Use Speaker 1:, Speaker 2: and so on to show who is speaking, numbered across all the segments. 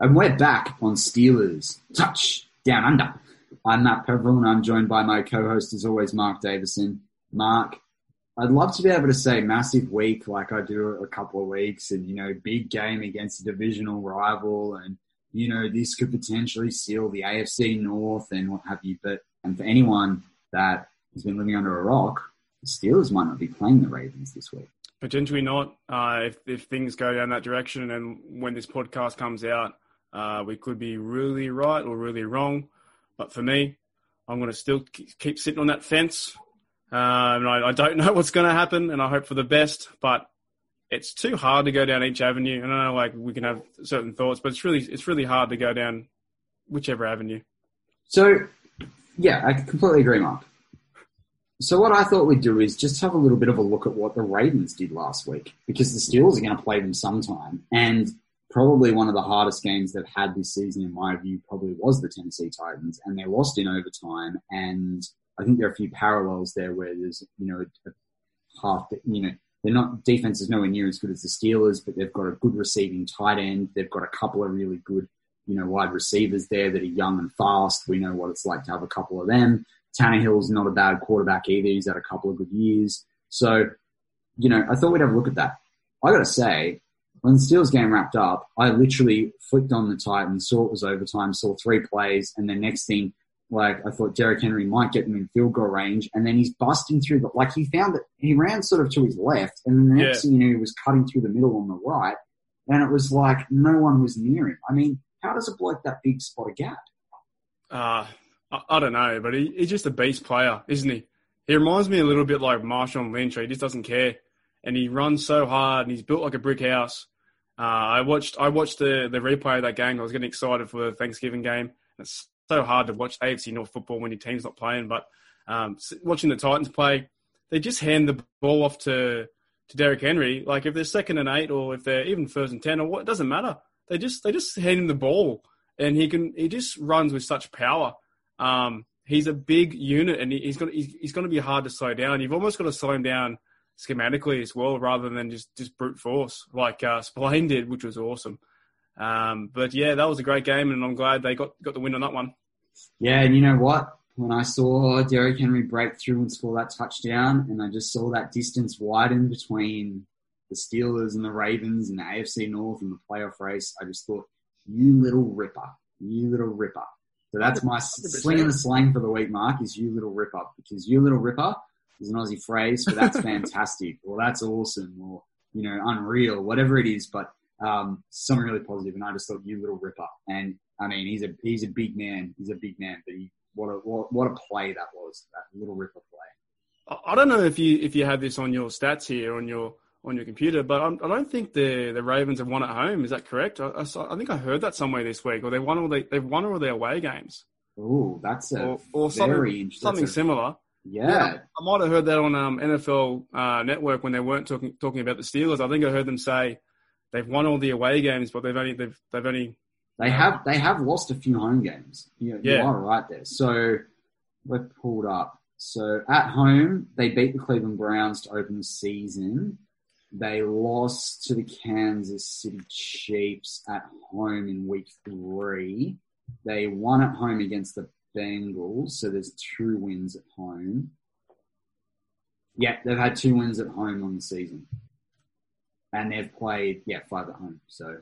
Speaker 1: And we're back on Steelers Touch Down Under. I'm Matt Peverill and I'm joined by my co-host as always, Mark Davison. Mark, I'd love to be able to say massive week like I do a couple of weeks and, you know, big game against a divisional rival and, you know, this could potentially seal the AFC North and what have you. But, and for anyone that has been living under a rock, the Steelers might not be playing the Ravens this week.
Speaker 2: Potentially not. Uh, if, if things go down that direction and when this podcast comes out, uh, we could be really right or really wrong. But for me, I'm going to still keep sitting on that fence. Uh, and I, I, don't know what's going to happen, and I hope for the best. But it's too hard to go down each avenue. And I know, like, we can have certain thoughts, but it's really it's really hard to go down whichever avenue.
Speaker 1: So, yeah, I completely agree, Mark. So what I thought we'd do is just have a little bit of a look at what the Ravens did last week, because the Steelers are going to play them sometime, and probably one of the hardest games they've had this season, in my view, probably was the Tennessee Titans, and they lost in overtime. And I think there are a few parallels there where there's, you know, a, half, you know, they're not defense is nowhere near as good as the Steelers, but they've got a good receiving tight end. They've got a couple of really good, you know, wide receivers there that are young and fast. We know what it's like to have a couple of them. Tannehill's not a bad quarterback either. He's had a couple of good years. So, you know, I thought we'd have a look at that. I got to say, when the Steelers game wrapped up, I literally flicked on the Titans, saw it was overtime, saw three plays, and the next thing, like I thought Derrick Henry might get them in field goal range, and then he's busting through the like he found that he ran sort of to his left, and then the next yeah. thing you knew, he was cutting through the middle on the right, and it was like no one was near him. I mean, how does a bloke that big spot a gap?
Speaker 2: Uh, I, I don't know, but he, he's just a beast player, isn't he? He reminds me a little bit like Marshawn Lynch. He just doesn't care, and he runs so hard, and he's built like a brick house uh, I watched I watched the the replay of that game. I was getting excited for the Thanksgiving game. It's so hard to watch AFC North football when your team's not playing. But um, watching the Titans play, they just hand the ball off to to Derrick Henry. Like if they're second and eight, or if they're even first and ten, or what, it doesn't matter. They just they just hand him the ball, and he can he just runs with such power. Um, he's a big unit, and he, he's going he's, he's going to be hard to slow down. You've almost got to slow him down schematically as well, rather than just, just brute force like uh, Spillane did, which was awesome. Um, but yeah, that was a great game, and I'm glad they got got the win on that one.
Speaker 1: Yeah, and you know what? When I saw Derrick Henry break through and score that touchdown, and I just saw that distance widen between the Steelers and the Ravens and the AFC North and the playoff race, I just thought, you little ripper, you little ripper. So that's my 100%. sling and the slang for the week, Mark, is you little ripper, because you little ripper is an Aussie phrase, but that's fantastic, or that's awesome, or you know, unreal, whatever it is. But um, something really positive, and I just thought you little ripper. And I mean, he's a he's a big man. He's a big man, but he what a what, what a play that was, that little ripper play.
Speaker 2: I don't know if you if you have this on your stats here on your on your computer, but I'm, I do not think the the Ravens have won at home. Is that correct? I, I, I, think I heard that somewhere this week, or they won all they, they've won all their away games.
Speaker 1: Oh, that's a
Speaker 2: or, or something, something similar.
Speaker 1: Yeah. yeah.
Speaker 2: I might have heard that on um, NFL uh, Network when they weren't talking talking about the Steelers. I think I heard them say they've won all the away games, but they've only they've they've only
Speaker 1: they uh, have they have lost a few home games. You, yeah. you are right there. So we're pulled up. So at home, they beat the Cleveland Browns to open the season. They lost to the Kansas City Chiefs at home in week three. They won at home against the Bengals. So there's two wins at home. Yeah, they've had two wins at home on the season. And they've played, yeah, five at home. So,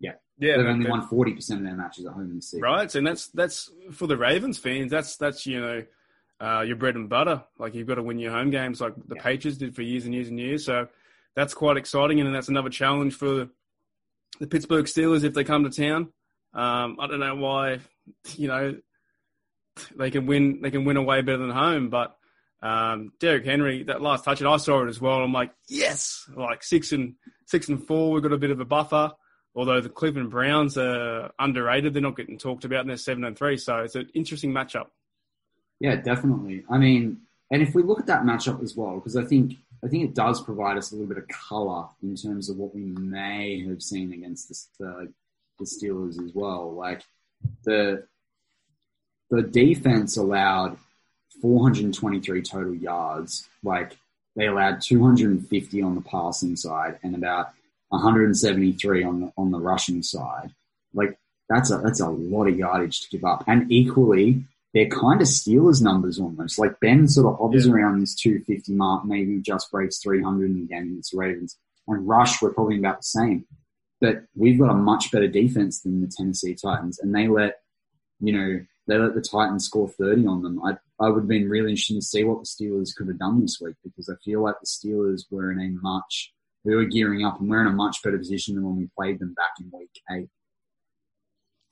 Speaker 1: yeah. Yeah, they've only won forty percent of their matches at home in the season.
Speaker 2: Right, and that's that's for the Ravens fans. That's that's you know uh, your bread and butter. Like you've got to win your home games, like the yeah. Patriots did for years and years and years. So that's quite exciting, and that's another challenge for the Pittsburgh Steelers if they come to town. Um, I don't know why, you know, they can win. They can win away better than home. But um, Derrick Henry, that last touch, and I saw it as well. I'm like, yes, like six and six and four. We've got a bit of a buffer. Although the Cleveland Browns are underrated, they're not getting talked about, and they're seven and three. So it's an interesting matchup.
Speaker 1: Yeah, definitely. I mean, and if we look at that matchup as well, because I think I think it does provide us a little bit of colour in terms of what we may have seen against the, the, the Steelers as well. Like the the defense allowed 423 total yards. Like they allowed 250 on the passing side and about 173 on the on the rushing side. Like that's a that's a lot of yardage to give up. And equally, they're kind of Steelers numbers almost. Like Ben sort of hovers yeah. around this 250 mark, maybe just breaks 300 in the game against the Ravens. And Rush, we're probably about the same. But we've got a much better defense than the Tennessee Titans, and they let, you know, they let the Titans score 30 on them. I, I would have been really interested to see what the Steelers could have done this week because I feel like the Steelers were in a much, we were gearing up and we're in a much better position than when we played them back in week eight.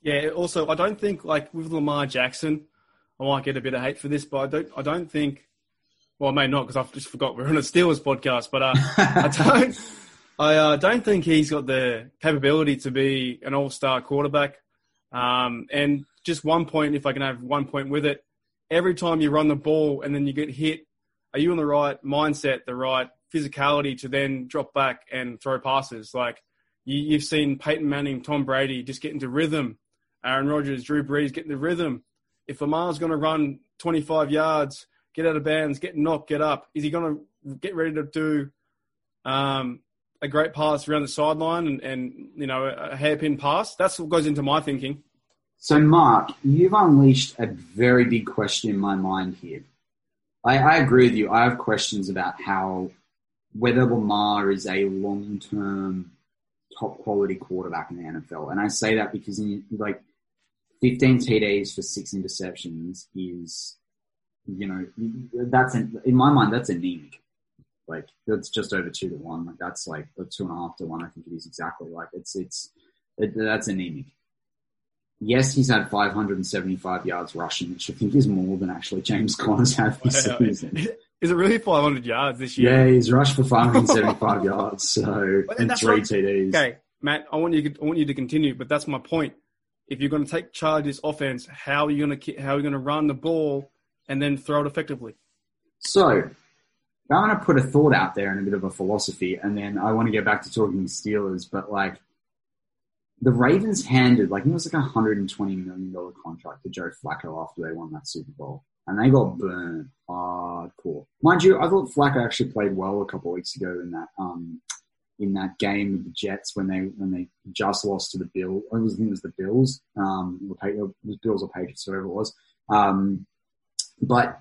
Speaker 2: Yeah, also, I don't think, like, with Lamar Jackson, I might get a bit of hate for this, but I don't, I don't think, well, I may not because I've just forgot we're on a Steelers podcast, but uh, I don't, I uh, don't think he's got the capability to be an all-star quarterback. Um, and just one point, if I can have one point with it, every time you run the ball and then you get hit, are you in the right mindset, the right physicality to then drop back and throw passes? Like you, have seen Peyton Manning, Tom Brady just get into rhythm. Aaron Rodgers, Drew Brees get into rhythm if Lamar's going to run 25 yards, get out of bounds, get knocked, get up, is he going to get ready to do um, a great pass around the sideline and, and, you know a hairpin pass? That's what goes into my thinking.
Speaker 1: So, Mark, you've unleashed a very big question in my mind here. I, I agree with you. I have questions about how whether Lamar is a long-term top quality quarterback in the NFL, and I say that because in like 15 TDs for six interceptions is, you know, that's an, in my mind, that's anemic. Like that's just over two to one. Like that's like a two and a half to one. I think it is exactly. Like it's it's it, that's anemic. Yes, he's had 575 yards rushing, which I think is more than actually James Conner's had this wow. season.
Speaker 2: Is it really 500 yards this year?
Speaker 1: Yeah, he's rushed for 575 yards, so and three. TDs.
Speaker 2: Okay, Matt, I want you I want you to continue, but that's my point if you're going to take charge of this offense, how are you going to how are you going to run the ball and then throw it effectively?
Speaker 1: So, I want to put a thought out there and a bit of a philosophy, and then I want to get back to talking Steelers. But like, the Ravens handed like it was like a hundred and twenty million dollar contract to Joe Flacco after they won that Super Bowl, and they got burned hardcore. Mind you, I thought Flacco actually played well a couple of weeks ago in that um, in that game with the Jets when they when they just lost to the Bills. I think it was the Bills, um, or it was Bills or Patriots, whoever it was. Um, but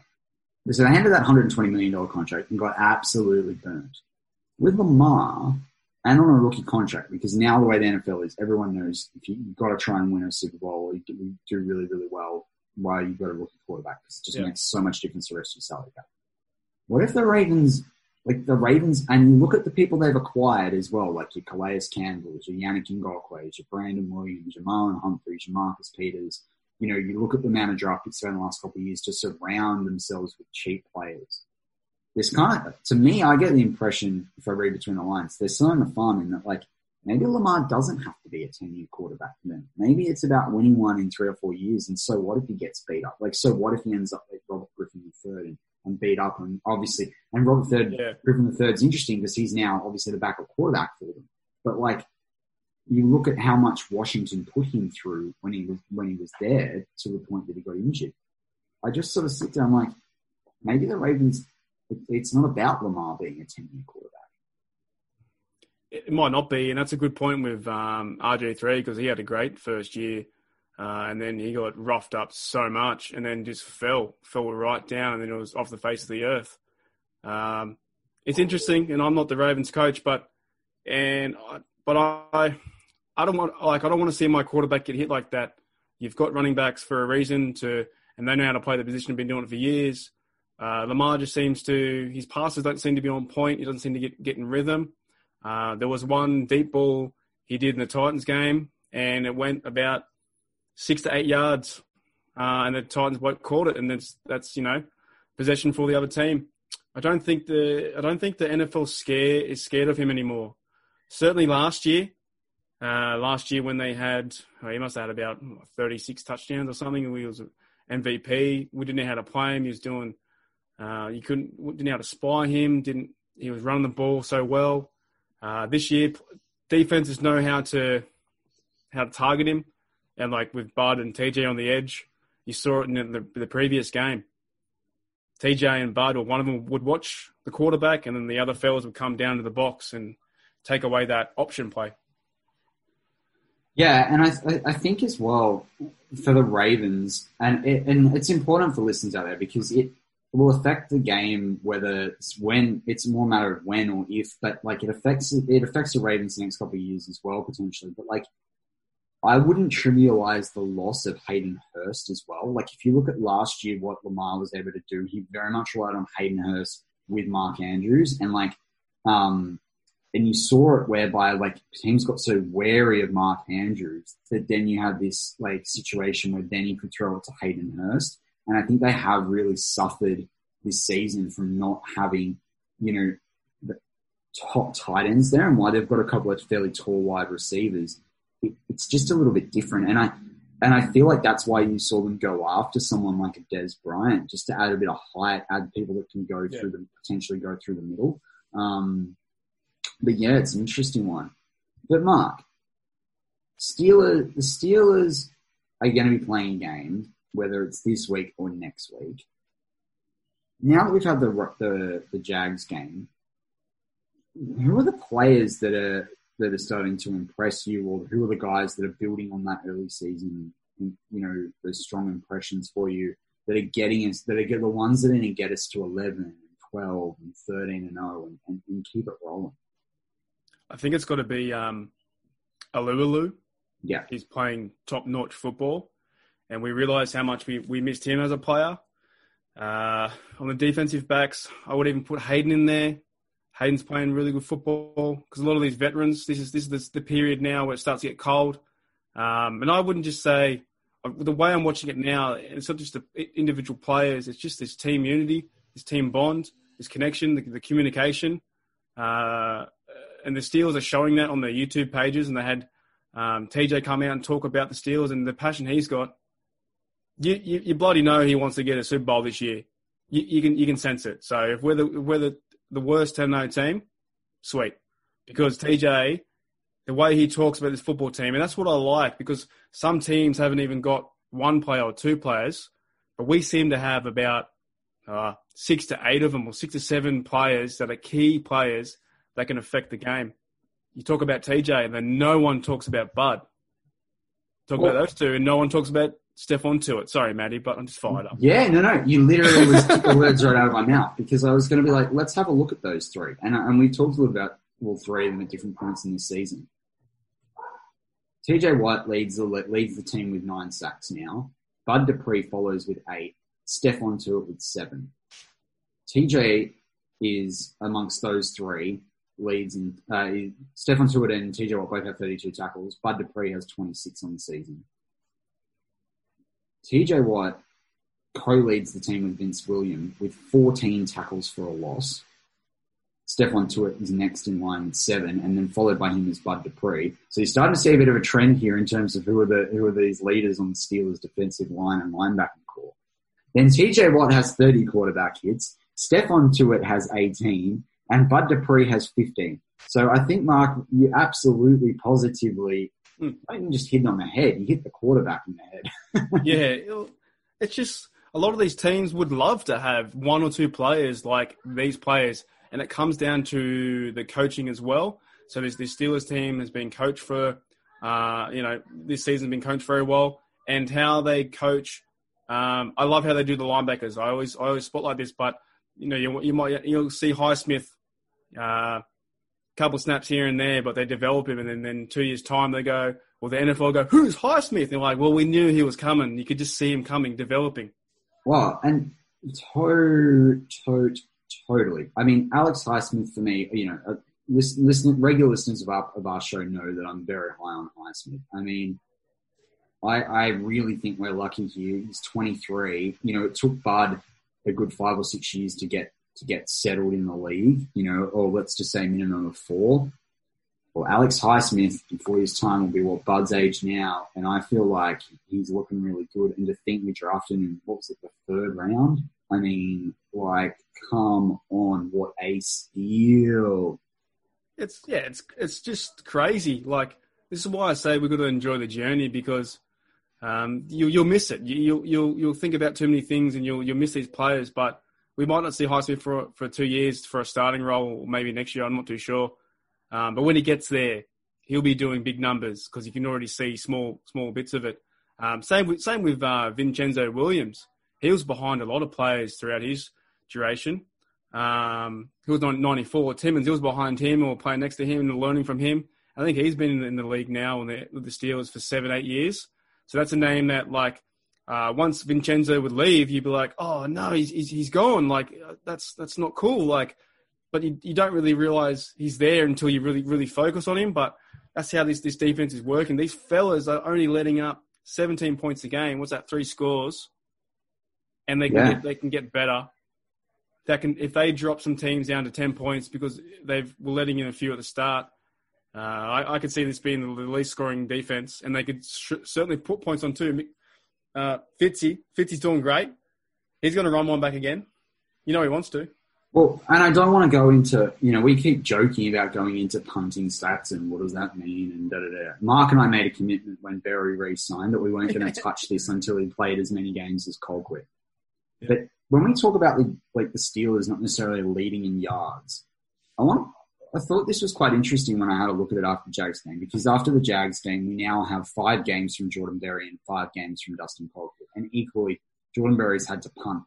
Speaker 1: so they handed that 120 million dollar contract and got absolutely burned with Lamar and on a rookie contract because now the way the NFL is, everyone knows if you've got to try and win a Super Bowl, you do really really well. Why you've got a rookie quarterback because it just yeah. makes so much difference to the rest of your salary cap. What if the Ravens like the Ravens, and you look at the people they've acquired as well, like your Calais Campbells, your Yannick Ngakoue, your Brandon Williams, your Marlon Humphreys, your Marcus Peters. You know, you look at the amount of draft picks over the last couple of years to surround themselves with cheap players. There's kind of, to me, I get the impression, if I read between the lines, they're selling the farm in that, like, maybe Lamar doesn't have to be a 10 year quarterback for them. Maybe it's about winning one in three or four years. And so what if he gets beat up? Like, so what if he ends up like Robert Griffin III and and beat up. And obviously, and Robert Third, yeah. Griffin the Third is interesting because he's now obviously the backup quarterback for them. But like, you look at how much Washington put him through when he was when he was there to the point that he got injured. I just sort of sit there. I'm like, maybe the Ravens. It, it's not about Lamar being a ten year quarterback.
Speaker 2: It might not be, and that's a good point with um, RG three because he had a great first year uh, and then he got roughed up so much and then just fell, fell right down, and then it was off the face of the earth. Um, it's interesting, and I'm not the Ravens coach, but and but I I don't want like I don't want to see my quarterback get hit like that. You've got running backs for a reason to, and they know how to play the position. Have been doing it for years. Uh, Lamar just seems to his passes don't seem to be on point. He doesn't seem to get get in rhythm. Uh, there was one deep ball he did in the Titans game, and it went about six to eight yards, uh, and the Titans won't caught it, and that's that's you know possession for the other team. I don't think the I don't think the NFL scare is scared of him anymore. Certainly last year, uh, last year when they had he must have had about 36 touchdowns or something. And he was MVP. We didn't know how to play him. He was doing. Uh, you couldn't didn't know how to spy him. Didn't he was running the ball so well. Uh, this year, defenses know how to how to target him and like with Bud and TJ on the edge, you saw it in the, the previous game. TJ and Bud, or one of them would watch the quarterback, and then the other fellas would come down to the box and take away that option play.
Speaker 1: Yeah, and I, I think as well for the Ravens, and it, and it's important for listeners out there because it will affect the game whether it's when it's more a matter of when or if, but like it affects it affects the Ravens the next couple of years as well potentially. But like I wouldn't trivialize the loss of Hayden Hurst as well. Like if you look at last year, what Lamar was able to do, he very much relied on Hayden Hurst with Mark Andrews, and like um and you saw it whereby like teams got so wary of Mark Andrews that then you had this like situation where then you could throw it to Hayden Hurst. And I think they have really suffered this season from not having, you know, the top tight ends there and why they've got a couple of fairly tall wide receivers. It, it's just a little bit different. And I, and I feel like that's why you saw them go after someone like a Dez Bryant, just to add a bit of height, add people that can go yeah. through the, potentially go through the middle. Um, but yeah, it's an interesting one. But Mark, Steelers, the Steelers are going to be playing games, whether it's this week or next week. Now that we've had the the, the Jags game, who are the players that are that are starting to impress you, or who are the guys that are building on that early season, you know, those strong impressions for you that are getting us, that are the ones that are going to get us to 11 and 12 and 13 and 0 and, and, and keep it rolling?
Speaker 2: I think it's got to be um, Alualu.
Speaker 1: Yeah.
Speaker 2: He's playing top notch football. And we realised how much we, we missed him as a player. Uh, on the defensive backs, I would even put Haden in there. Haden's playing really good football because a lot of these veterans, this is this is the, period now where it starts to get cold. Um, and I wouldn't just say the way I'm watching it now. It's not just the individual players; it's just this team unity, this team bond, this connection, the, the communication. Uh, and the Steelers are showing that on their YouTube pages, and they had um, TJ come out and talk about the Steelers and the passion he's got. You, you, you bloody know he wants to get a Super Bowl this year. You, you can you can sense it. So if we're the, if we're the, the worst 10-0 team, sweet. Because TJ, the way he talks about this football team, and that's what I like because some teams haven't even got one player or two players, but we seem to have about uh, six to eight of them or six to seven players that are key players that can affect the game. You talk about TJ, and then no one talks about Bud. Talk well, about those two, and no one talks about Stephon Tuitt. Sorry, Maddie, but I'm just fired up.
Speaker 1: Yeah, no, no. You literally was took the words right out of my mouth because I was going to be like, let's have a look at those three. And, and we talked a little about all three of them at different points in this season. TJ Watt leads the, leads the team with nine sacks now. Bud Dupree follows with eight. Stephon Tuitt with seven. TJ is amongst those three leads and uh, Stephon Tuitt and TJ Watt both have 32 tackles. Bud Dupree has 26 on the season. TJ Watt co-leads the team with Vince William with 14 tackles for a loss. Stephon Tuitt is next in line with seven, and then followed by him is Bud Dupree. So you're starting to see a bit of a trend here in terms of who are the who are these leaders on the Steelers' defensive line and linebacking core. Then TJ Watt has 30 quarterback hits. Stephon Tuitt has 18, and Bud Dupree has 15. So I think, Mark, you absolutely positively mm. not even just hit on the head, you hit the quarterback in the head.
Speaker 2: yeah, it's just a lot of these teams would love to have one or two players like these players, and it comes down to the coaching as well. So this, this Steelers team has been coached for, uh, you know, this season's been coached very well, and how they coach. Um, I love how they do the linebackers. I always I always spotlight this, but you know you, you might you'll see Highsmith uh, couple snaps here and there, but they develop him, and then, then two years' time they go, well, the NFL go, who's Highsmith? And they're like, well, we knew he was coming. You could just see him coming, developing.
Speaker 1: Wow, and to, to, totally. I mean, Alex Highsmith for me, you know, uh, listen, listen, regular listeners of our, of our show know that I'm very high on Highsmith. I mean, I, I really think we're lucky here. He's 23. You know, it took Bud a good five or six years to get to get settled in the league, you know, or let's just say minimum of four. Well, Alex Highsmith before his time will be what Bud's age now, and I feel like he's looking really good. And to think we drafted him what was it, the third round? I mean, like, come on, what a steal!
Speaker 2: It's yeah, it's it's just crazy. Like this is why I say we've got to enjoy the journey because um, you, you'll miss it. You, will you'll you'll think about too many things and you'll you'll miss these players. But we might not see Highsmith for for two years for a starting role, maybe next year. I'm not too sure. Um, but when he gets there, he'll be doing big numbers because you can already see small small bits of it. Um, same with same with uh, Vincenzo Williams. He was behind a lot of players throughout his duration. Um, he was 94. Timmons, he was behind him or playing next to him and learning from him. I think he's been in the league now with the Steelers for seven, eight years. So that's a name that, like, uh, once Vincenzo would leave, you'd be like, oh no, he's, he's, he's gone. Like, that's, that's not cool. Like, but you, you don't really realize he's there until you really, really focus on him. But that's how this, this defense is working. These fellas are only letting up 17 points a game. What's that? Three scores. And they can, yeah. get, they can get better that can if they drop some teams down to ten points because they've were letting in a few at the start. Uh, I, I, could see this being the least scoring defense, and they could sh- certainly put points on too. Uh, Fitzy, Fitzy's doing great. He's going to run one back again. You know he wants to.
Speaker 1: Well, and I don't want to go into, you know, we keep joking about going into punting stats and what does that mean and da da da. Mark and I made a commitment when Berry re-signed that we weren't going to touch this until he played as many games as Colquitt. Yeah. But when we talk about the, like the Steelers not necessarily leading in yards, I want I thought this was quite interesting when I had a look at it after the Jags game because after the Jags game, we now have five games from Jordan Berry and five games from Dustin Colquitt. And equally, Jordan Berry's had to punt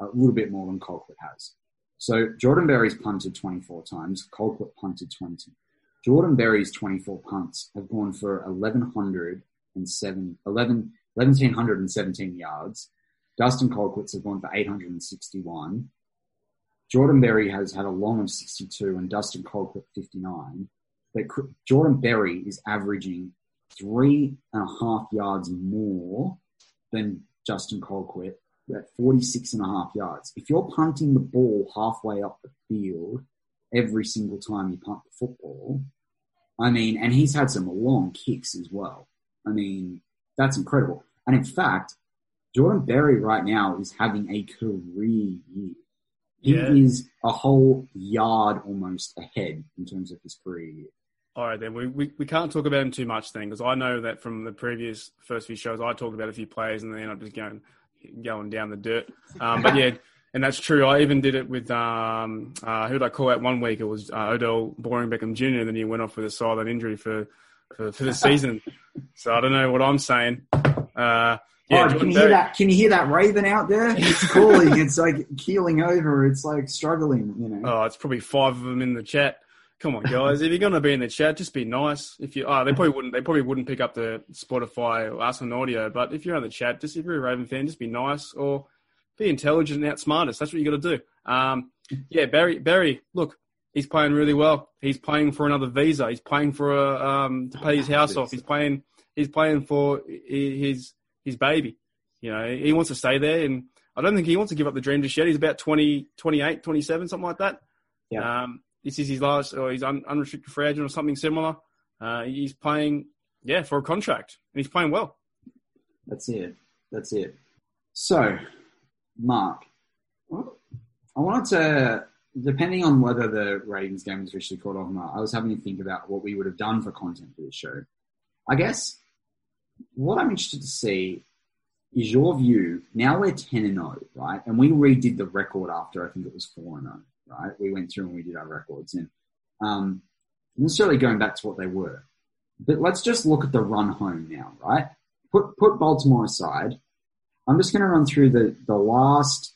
Speaker 1: a little bit more than Colquitt has. So Jordan Berry's punted 24 times, Colquitt punted 20. Jordan Berry's 24 punts have gone for 1,107, 11, 1,717 yards Dustin Colquitt's have gone for 861. Jordan Berry has had a long of 62 and Dustin Colquitt 59. But Jordan Berry is averaging three and a half yards more than Dustin Colquitt at 46 and a half yards. If you're punting the ball halfway up the field every single time you punt the football, I mean, and he's had some long kicks as well. I mean, that's incredible. And in fact, Jordan Berry right now is having a career year. He yeah. is a whole yard almost ahead in terms of his career year.
Speaker 2: All right, then we, we, we can't talk about him too much then because I know that from the previous first few shows I talked about a few players and then I'm just going going down the dirt. Um, but yeah, and that's true. I even did it with um, uh, who did I call out one week? It was uh, Odell Boring Beckham Jr. And then he went off with a silent injury for for, for the season. so I don't know what I'm saying. Uh,
Speaker 1: yeah, oh, can you hear that? Can you hear that raven out there? It's calling. it's like keeling over. It's like struggling. You know.
Speaker 2: Oh, it's probably five of them in the chat. Come on, guys! if you're going to be in the chat, just be nice. If you, oh, they probably wouldn't. They probably wouldn't pick up the Spotify or us on audio. But if you're in the chat, just if you're a Raven fan, just be nice or be intelligent and outsmart us. That's what you got to do. Um, yeah, Berry. Berry, look, he's playing really well. He's playing for another visa. He's playing for a, um, to pay his house off. He's playing. He's playing for his his baby. You know, he wants to stay there, and I don't think he wants to give up the dream just yet. He's about 20, 28, 27, something like that. Yeah. Um, this is his last, or he's un, unrestricted free agent or something similar. Uh, he's playing, yeah, for a contract, and he's playing well.
Speaker 1: That's it. That's it. So, Mark, I wanted to, depending on whether the Ravens game was officially called off or not, I was having to think about what we would have done for content for this show. I guess what I'm interested to see is your view, now we're 10 and 0, right? And we redid the record after I think it was 4 and 0, right? We went through and we did our records and, um, necessarily going back to what they were. But let's just look at the run home now, right? Put, put Baltimore aside. I'm just going to run through the, the last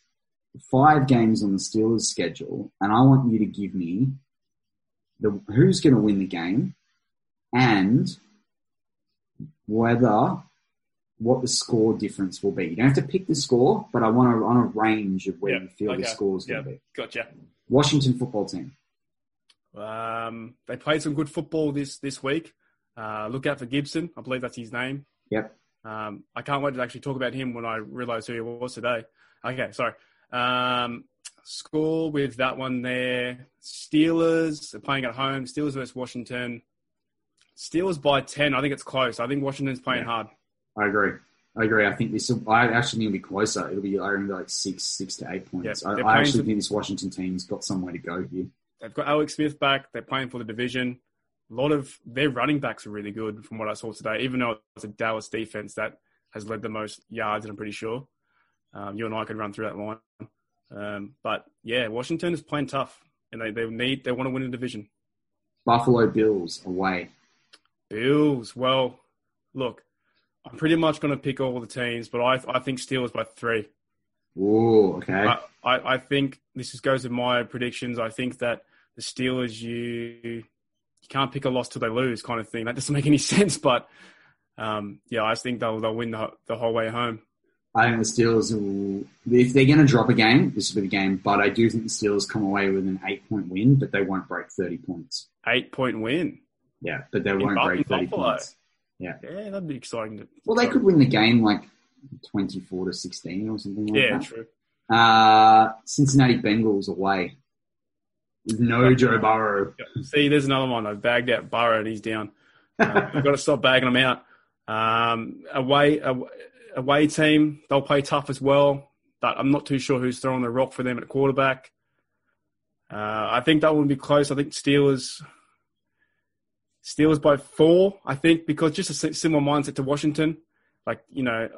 Speaker 1: five games on the Steelers schedule and I want you to give me the, who's going to win the game and whether what the score difference will be. You don't have to pick the score, but I want to on a range of where yep. you feel okay. the score is going to be.
Speaker 2: Gotcha.
Speaker 1: Washington football team.
Speaker 2: Um, they played some good football this this week. Uh, look out for Gibson. I believe that's his name.
Speaker 1: Yep.
Speaker 2: Um, I can't wait to actually talk about him when I realise who he was today. Okay, sorry. Um, score with that one there. Steelers are playing at home. Steelers versus Washington. Steelers by 10. I think it's close. I think Washington's playing yeah. hard.
Speaker 1: I agree. I agree. I think this. Will, I actually think it'll be closer. It'll be I like six, six to eight points. Yeah, I, I, actually to, think this Washington team's got somewhere to go here.
Speaker 2: They've got Alex Smith back. They're playing for the division. A lot of their running backs are really good from what I saw today. Even though it's a Dallas defense that has led the most yards, and I'm pretty sure um, you and I could run through that line. Um, but yeah, Washington is playing tough, and they, they need they want to win a division.
Speaker 1: Buffalo Bills away.
Speaker 2: Bills. Well, look, I'm pretty much going to pick all the teams, but I I think Steelers by three.
Speaker 1: Ooh, okay.
Speaker 2: I, I, I think this is, goes with my predictions. I think that the Steelers, you you can't pick a loss till they lose, kind of thing. That doesn't make any sense, but um, yeah, I think they'll they'll win the, the whole way home.
Speaker 1: I think the Steelers will, if they're going to drop a game, this will be the game. But I do think the Steelers come away with an eight point win, but they won't break 30 points.
Speaker 2: Eight point win.
Speaker 1: Yeah, but they won't break 30
Speaker 2: Buffalo.
Speaker 1: points.
Speaker 2: Yeah, yeah, that'd be exciting. To,
Speaker 1: Well, they could win the game like 24 to 16 or something like
Speaker 2: Yeah,
Speaker 1: that.
Speaker 2: true.
Speaker 1: Uh, Cincinnati Bengals away. With no Joe Burrow.
Speaker 2: Yeah. See, there's another one. I've bagged out Burrow and he's down. Uh, I've got to stop bagging them out. Um, away, away, away team, they'll play tough as well, but I'm not too sure who's throwing the rock for them at quarterback. Uh, I think that would be close. I think Steelers, Steelers by four. I think because just a similar mindset to Washington. Like you know,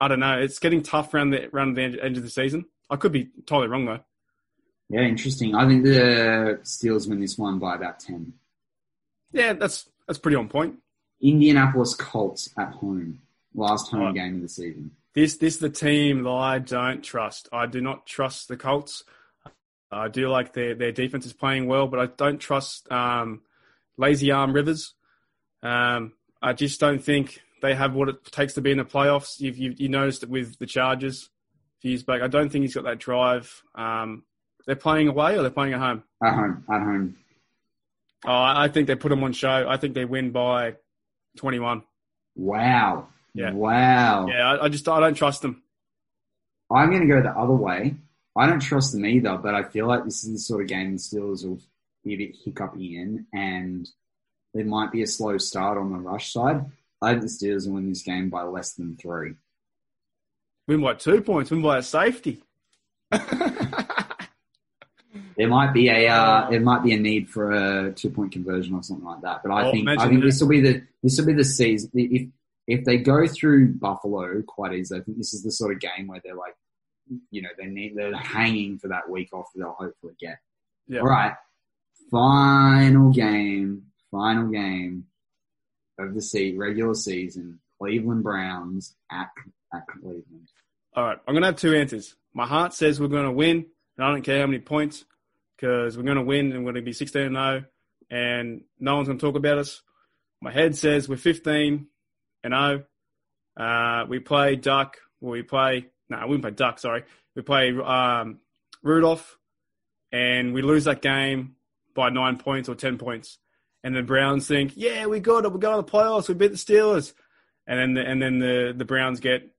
Speaker 2: I don't know. It's getting tough around the around the end, end of the season. I could be totally wrong though.
Speaker 1: Yeah, interesting. I think the Steelers win this one by about 10.
Speaker 2: Yeah, that's that's pretty on point.
Speaker 1: Indianapolis Colts at home. Last home
Speaker 2: Right.
Speaker 1: game of the season.
Speaker 2: This this is the team that I don't trust. I do not trust the Colts. I do like their their defense is playing well, but I don't trust um, lazy arm Rivers. Um, I just don't think they have what it takes to be in the playoffs. You've, you you noticed it with the Chargers a few years back. I don't think he's got that drive. Um, they're playing away or they're playing at home.
Speaker 1: At home. At home.
Speaker 2: Oh, I think they put them on show. I think they win by twenty one.
Speaker 1: Wow.
Speaker 2: Yeah.
Speaker 1: Wow.
Speaker 2: Yeah, I, I just I don't trust them.
Speaker 1: I'm going to go the other way. I don't trust them either, but I feel like this is the sort of game the Steelers will be a bit hiccupy in, and there might be a slow start on the rush side. I think the Steelers will win this game by less than three.
Speaker 2: Win by two points. Win by a safety.
Speaker 1: There might be a uh, there might be a need for a two point conversion or something like that. But I
Speaker 2: Oh,
Speaker 1: think I think this will be the this will be the season. If if they go through Buffalo quite easily, I think this is the sort of game where they're like, you know, they need they're hanging for that week off that they'll hopefully get.
Speaker 2: Yeah.
Speaker 1: All right, final game, final game of the se- regular season. Cleveland Browns at at Cleveland.
Speaker 2: All right, I'm going to have two answers. My heart says we're going to win, and I don't care how many points because we're going to win and we're going to be 16 and 0, and no one's going to talk about us. My head says we're 15 and 0. Uh, we play Duck, we play, no, we wouldn't play Duck, sorry. We play um, Rudolph, and we lose that game by nine points or 10 points. And the Browns think, yeah, we got it. We're going to the playoffs. We beat the Steelers. And then the, and then the, the Browns get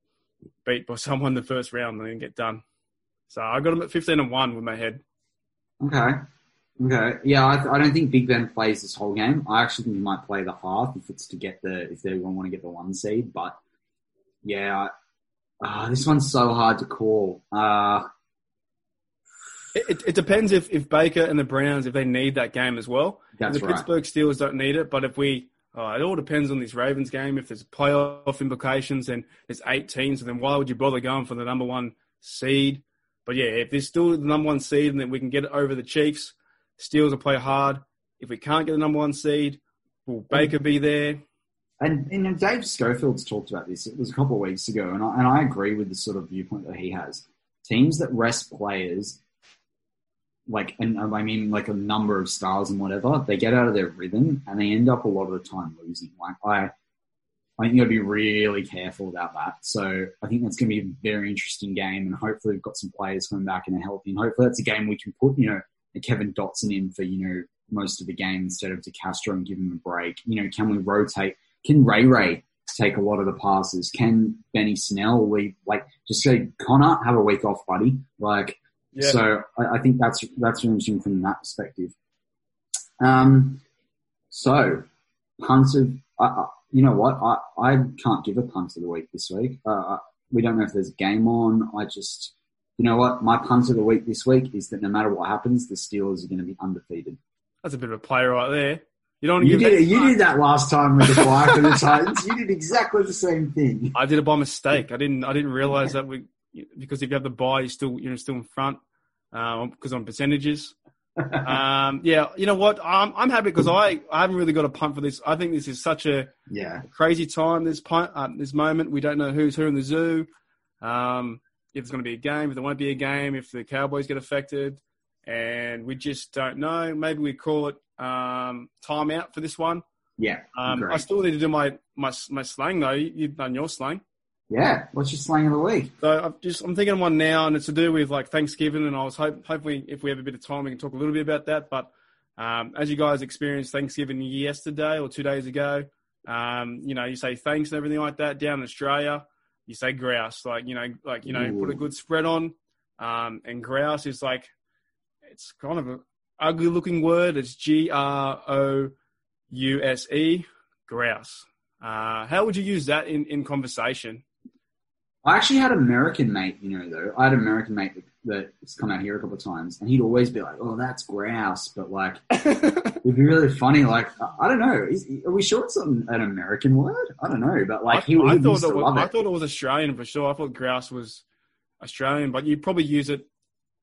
Speaker 2: beat by someone the first round and then get done. So I got them at 15 and 1 with my head.
Speaker 1: Okay. Okay. Yeah, I, I don't think Big Ben plays this whole game. I actually think he might play the half if it's to get the if they want to get the one seed. But yeah, uh, this one's so hard to call. Uh,
Speaker 2: It, it, depends if, if Baker and the Browns, if they need that game as well.
Speaker 1: that's
Speaker 2: the
Speaker 1: right.
Speaker 2: Pittsburgh Steelers don't need it, but if we, oh, it all depends on this Ravens game. If there's playoff implications, then there's eight teams, then why would you bother going for the number one seed? But yeah, if there's still the number one seed and then we can get it over the Chiefs, Steelers will play hard. If we can't get the number one seed, will Baker be there?
Speaker 1: And, and Dave Schofield's talked about this. It was a couple of weeks ago, and I, and I agree with the sort of viewpoint that he has. Teams that rest players, like, and I mean, like a number of stars and whatever, they get out of their rhythm and they end up a lot of the time losing. Like, I, I think you've got to be really careful about that. So I think that's going to be a very interesting game, and hopefully we've got some players coming back and are healthy, and hopefully that's a game we can put, you know, Kevin Dotson in for you know most of the game instead of DeCastro and give him a break. You know, can we rotate? Can Ray Ray take a lot of the passes? Can Benny Snell leave? Like, just say Conner, have a week off, buddy. Like,
Speaker 2: Yeah.
Speaker 1: so I, I think that's that's interesting from that perspective. Um, so punt of, you know what? I, I can't give a punt of the week this week. Uh, we don't know if there's a game on. I just, you know what? My punt of the week this week is that no matter what happens, the Steelers are going to be undefeated.
Speaker 2: That's a bit of a play right there. You don't
Speaker 1: You did it. You did that last time with the Fire for the Titans. You did exactly the same thing.
Speaker 2: I did it by mistake. I didn't. I didn't realize that we because if you have the buy, you're still you're still in front because on percentages. um, yeah, you know what? I'm I'm happy because I, I haven't really got a punt for this. I think this is such a
Speaker 1: yeah
Speaker 2: crazy time. This punt, uh, this moment, we don't know who's who in the zoo. Um, if it's going to be a game, if there won't be a game, if the Cowboys get affected, and we just don't know. Maybe we call it um, timeout for this one.
Speaker 1: Yeah,
Speaker 2: um, I still need to do my my my slang though. You've done your slang.
Speaker 1: Yeah, what's your slang of the week?
Speaker 2: So I'm just I'm thinking of one now, and it's to do with like Thanksgiving, and I was hope, hopefully if we have a bit of time, we can talk a little bit about that. But um, as you guys experienced Thanksgiving yesterday or two days ago, um, you know, you say thanks and everything like that. Down in Australia, you say grouse, like you know, like you know, Ooh. put a good spread on. Um, and grouse is like it's kind of an ugly looking word. It's G R O U S E, grouse. Uh, how would you use that in, in conversation?
Speaker 1: I actually had an American mate, you know, though. I had an American mate that's come out here a couple of times, and he'd always be like, "Oh, that's grouse," but like, it'd be really funny. Like, I don't know. Is, are we sure it's an, an American word? I don't know, but like,
Speaker 2: I,
Speaker 1: he,
Speaker 2: I
Speaker 1: he
Speaker 2: thought
Speaker 1: it
Speaker 2: was,
Speaker 1: I
Speaker 2: thought it was Australian for sure. I thought grouse was Australian, but you probably use it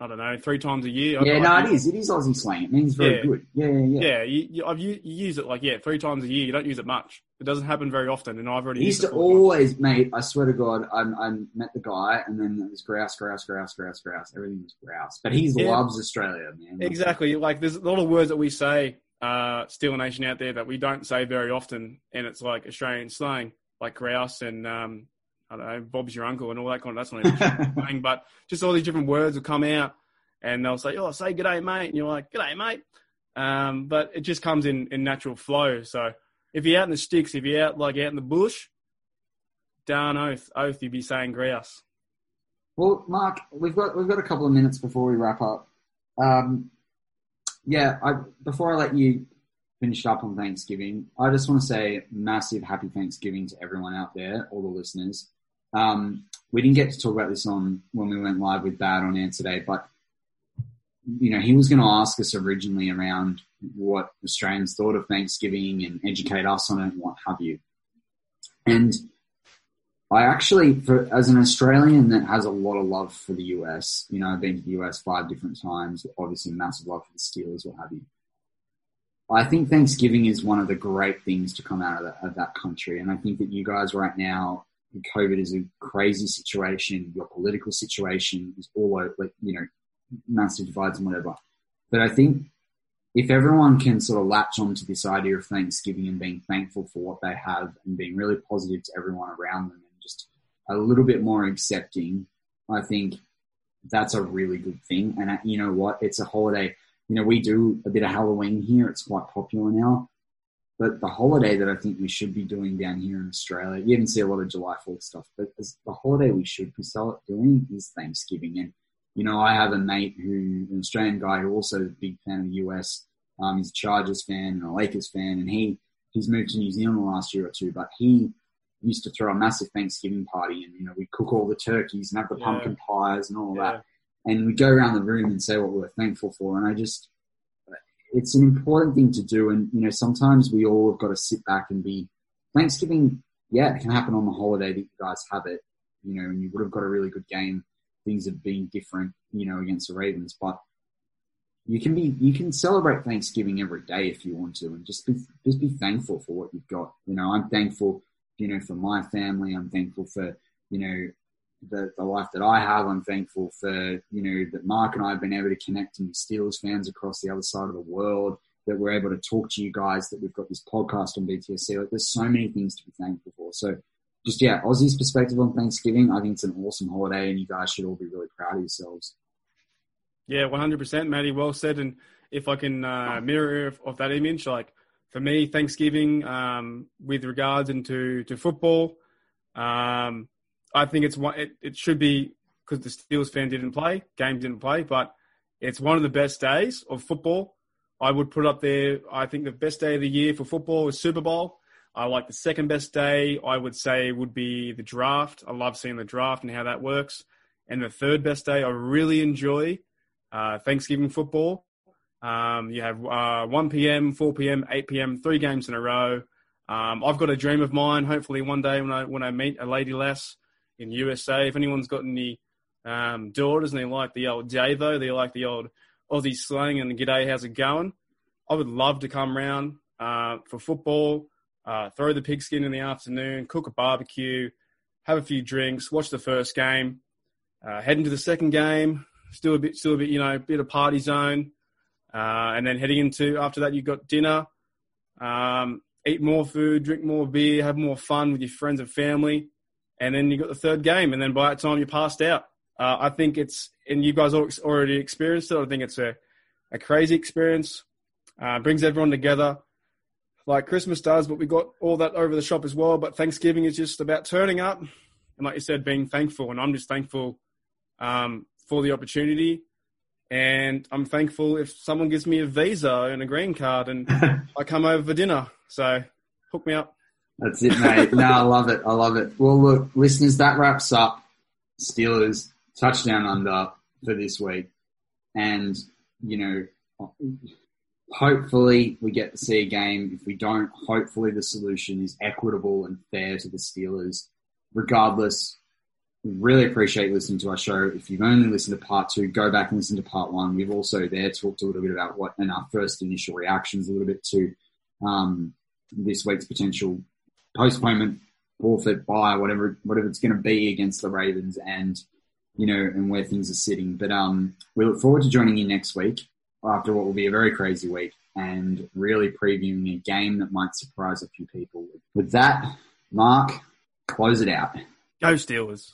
Speaker 2: I don't know, three times a year.
Speaker 1: Yeah, no, it is. It is Aussie slang. It means very
Speaker 2: yeah.
Speaker 1: good. Yeah, yeah, yeah.
Speaker 2: Yeah, you, you, I've, you, use it like, yeah, three times a year. You don't use it much. It doesn't happen very often, and I've already
Speaker 1: he used
Speaker 2: used
Speaker 1: to always, mate, I swear to God, I, I met the guy, and then it was grouse, grouse, grouse, grouse, grouse. Everything was grouse. But he yeah. loves Australia, man.
Speaker 2: Exactly. Like, there's a lot of words that we say, uh, Steel Nation out there, that we don't say very often, and it's like Australian slang, like grouse and, um, I don't know, Bob's your uncle and all that kind of, that's not even slang, but just all these different words will come out and they'll say, "Oh, say good day, mate," and you're like, "Good day, mate." Um, but it just comes in in natural flow. So if you're out in the sticks, if you're out like out in the bush, darn oath, oath, you'd be saying grouse.
Speaker 1: Well, Mark, we've got we've got a couple of minutes before we wrap up. Um, yeah, I, before I let you finish up on Thanksgiving, I just want to say massive happy Thanksgiving to everyone out there, all the listeners. Um, we didn't get to talk about this on when we went live with Bad on air today, but you know, he was going to ask us originally around what Australians thought of Thanksgiving and educate us on it and what have you. And I actually, for, as an Australian that has a lot of love for the US, you know, I've been to the US five different times, obviously massive love for the Steelers, what have you. I think Thanksgiving is one of the great things to come out of of that country. And I think that you guys right now, COVID is a crazy situation. Your political situation is all over, like, you know, massive divides and whatever. But I think if everyone can sort of latch onto this idea of Thanksgiving and being thankful for what they have and being really positive to everyone around them and just a little bit more accepting, I think that's a really good thing. And uh, you know what? It's a holiday. You know, we do a bit of Halloween here. It's quite popular now. But the holiday that I think we should be doing down here in Australia, you even see a lot of July 4th stuff, but the holiday we should be doing is Thanksgiving. And you know, I have a mate who, an Australian guy who also is a big fan of the US. Um, he's a Chargers fan and a Lakers fan, and he he's moved to New Zealand the last year or two, but he used to throw a massive Thanksgiving party, and you know, we cook all the turkeys and have the yeah. pumpkin pies and all yeah. that, and we go around the room and say what we're thankful for, and I just it's an important thing to do, and you know, sometimes we all have got to sit back and be Thanksgiving. Yeah, it can happen on the holiday that you guys have it, you know, and you would have got a really good game things have been different, you know, against the Ravens. But you can be you can celebrate Thanksgiving every day if you want to, and just be just be thankful for what you've got. You know, I'm thankful, you know, for my family. I'm thankful for you know the the life that I have. I'm thankful for you know that Mark and I have been able to connect and Steelers fans across the other side of the world. That we're able to talk to you guys. That we've got this podcast on BTSC. Like, there's so many things to be thankful for. So just yeah, Aussie's perspective on Thanksgiving, I think it's an awesome holiday, and you guys should all be really proud of yourselves.
Speaker 2: Yeah, one hundred percent, Matty. Well said. And if I can uh, mirror off that image, like for me, Thanksgiving, um, with regards into to football, um, I think it's one. It, it should be because the Steelers fan didn't play, game didn't play, but it's one of the best days of football. I would put up there. I think the best day of the year for football is Super Bowl. I like the second best day, I would say, would be the draft. I love seeing the draft and how that works. And the third best day, I really enjoy uh, Thanksgiving football. Um, you have uh, 1 p.m., 4 p.m., 8 p.m., three games in a row. Um, I've got a dream of mine. Hopefully, one day when I when I meet a lady lass in USA, if anyone's got any um, daughters and they like the old Davo, they like the old Aussie slang and g'day, how's it going? I would love to come round uh, for football, uh, throw the pigskin in the afternoon, cook a barbecue, have a few drinks, watch the first game, uh, head into the second game, still a bit, still a bit, you know, bit of party zone, uh, and then heading into after that you've got dinner, um, eat more food, drink more beer, have more fun with your friends and family, and then you got the third game, and then by that time you're passed out. Uh, I think it's, and you guys already experienced it. I think it's a, a crazy experience. Uh, brings everyone together like Christmas does, but we got all that over the shop as well. But Thanksgiving is just about turning up and, like you said, being thankful. And I'm just thankful um, for the opportunity. And I'm thankful if someone gives me a visa and a green card and I come over for dinner. So hook me up.
Speaker 1: That's it, mate. no, I love it. I love it. Well, look, listeners, that wraps up Steelers touchdown under for this week. And, you know, hopefully we get to see a game. If we don't, hopefully the solution is equitable and fair to the Steelers. Regardless, really appreciate listening to our show. If you've only listened to part two, go back and listen to part one. We've also there talked a little bit about what and our first initial reactions a little bit to um, this week's potential postponement, forfeit, bye, whatever whatever it's going to be against the Ravens, and you know, and where things are sitting. But um, we look forward to joining you next week after what will be a very crazy week and really previewing a game that might surprise a few people. With that, Mark, close it out.
Speaker 2: Go Steelers.